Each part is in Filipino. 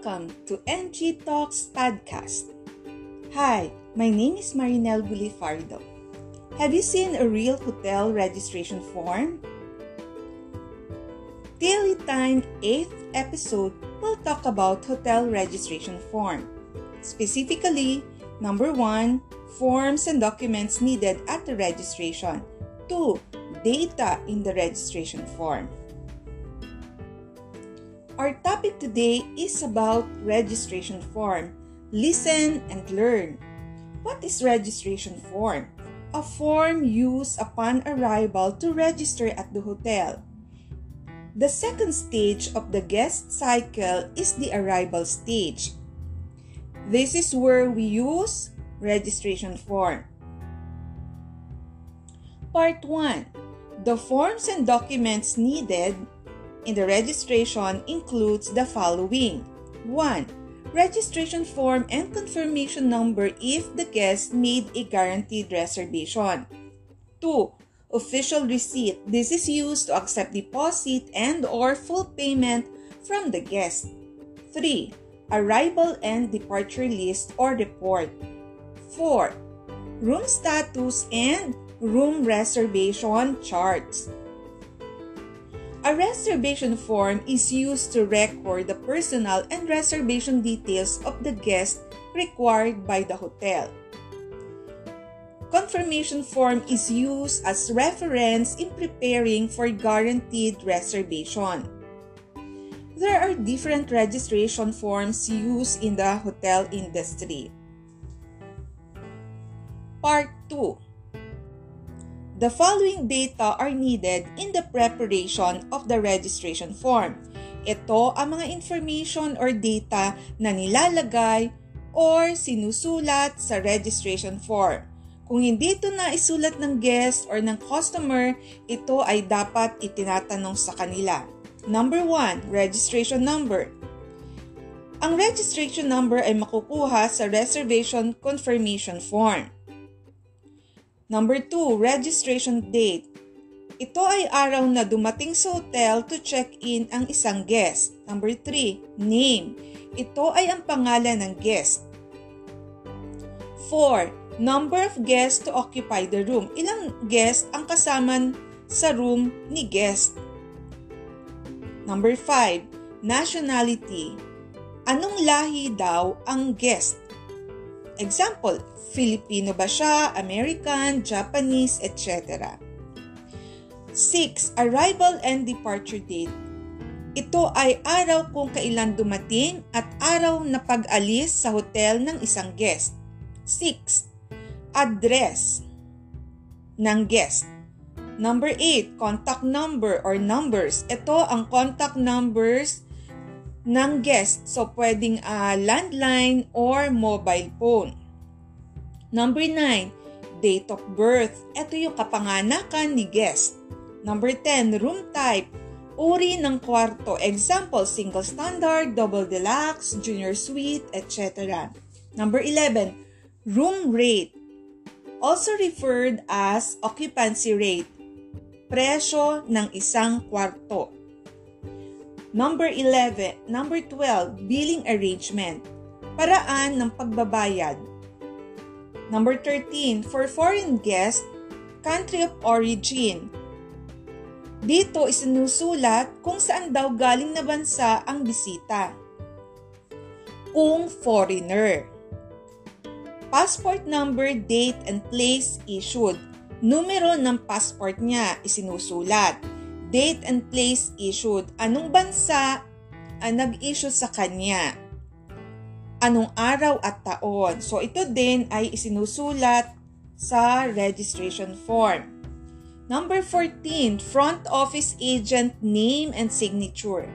to NG Talks Podcast. Hi, my name is Marinel Bulifardo. Have you seen a real hotel registration form? Daily Time 8th episode will talk about hotel registration form. Specifically, number 1, forms and documents needed at the registration. 2. Data in the registration form. Our topic today is about registration form. Listen and learn. What is registration form? A form used upon arrival to register at the hotel. The second stage of the guest cycle is the arrival stage. This is where we use registration form. Part 1. The forms and documents needed in the registration includes the following 1. Registration form and confirmation number if the guest made a guaranteed reservation. 2. Official receipt. This is used to accept deposit and or full payment from the guest. 3. Arrival and departure list or report. 4. Room status and room reservation charts. A reservation form is used to record the personal and reservation details of the guest required by the hotel. Confirmation form is used as reference in preparing for guaranteed reservation. There are different registration forms used in the hotel industry. Part 2 The following data are needed in the preparation of the registration form. Ito ang mga information or data na nilalagay or sinusulat sa registration form. Kung hindi ito na isulat ng guest or ng customer, ito ay dapat itinatanong sa kanila. Number 1, registration number. Ang registration number ay makukuha sa reservation confirmation form. Number 2, registration date. Ito ay araw na dumating sa hotel to check-in ang isang guest. Number 3, name. Ito ay ang pangalan ng guest. 4. Number of guests to occupy the room. Ilang guest ang kasama sa room ni guest. Number 5. Nationality. Anong lahi daw ang guest? Example, Filipino ba siya, American, Japanese, etc. 6. Arrival and departure date. Ito ay araw kung kailan dumating at araw na pag-alis sa hotel ng isang guest. 6. Address ng guest. Number 8, contact number or numbers. Ito ang contact numbers ng guest. So, pwedeng uh, landline or mobile phone. Number 9, date of birth. Ito yung kapanganakan ni guest. Number 10, room type. Uri ng kwarto. Example, single standard, double deluxe, junior suite, etc. Number 11, room rate. Also referred as occupancy rate. Presyo ng isang kwarto. Number 11, number 12, billing arrangement. Paraan ng pagbabayad. Number 13, for foreign guests, country of origin. Dito isinusulat kung saan daw galing na bansa ang bisita. Kung foreigner. Passport number, date, and place issued. Numero ng passport niya isinusulat. Date and place issued. Anong bansa ang nag-issue sa kanya? anong araw at taon. So ito din ay isinusulat sa registration form. Number 14, front office agent name and signature.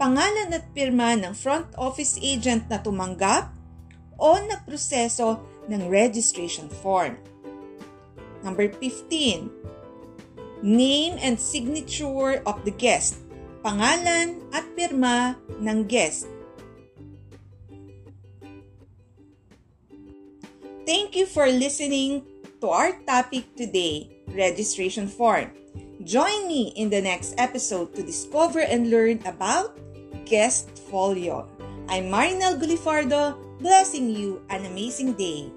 Pangalan at pirma ng front office agent na tumanggap o nagproseso ng registration form. Number 15, name and signature of the guest. Pangalan at pirma ng guest Thank you for listening to our topic today, registration form. Join me in the next episode to discover and learn about guest folio. I'm Marinel Gulifardo, blessing you an amazing day.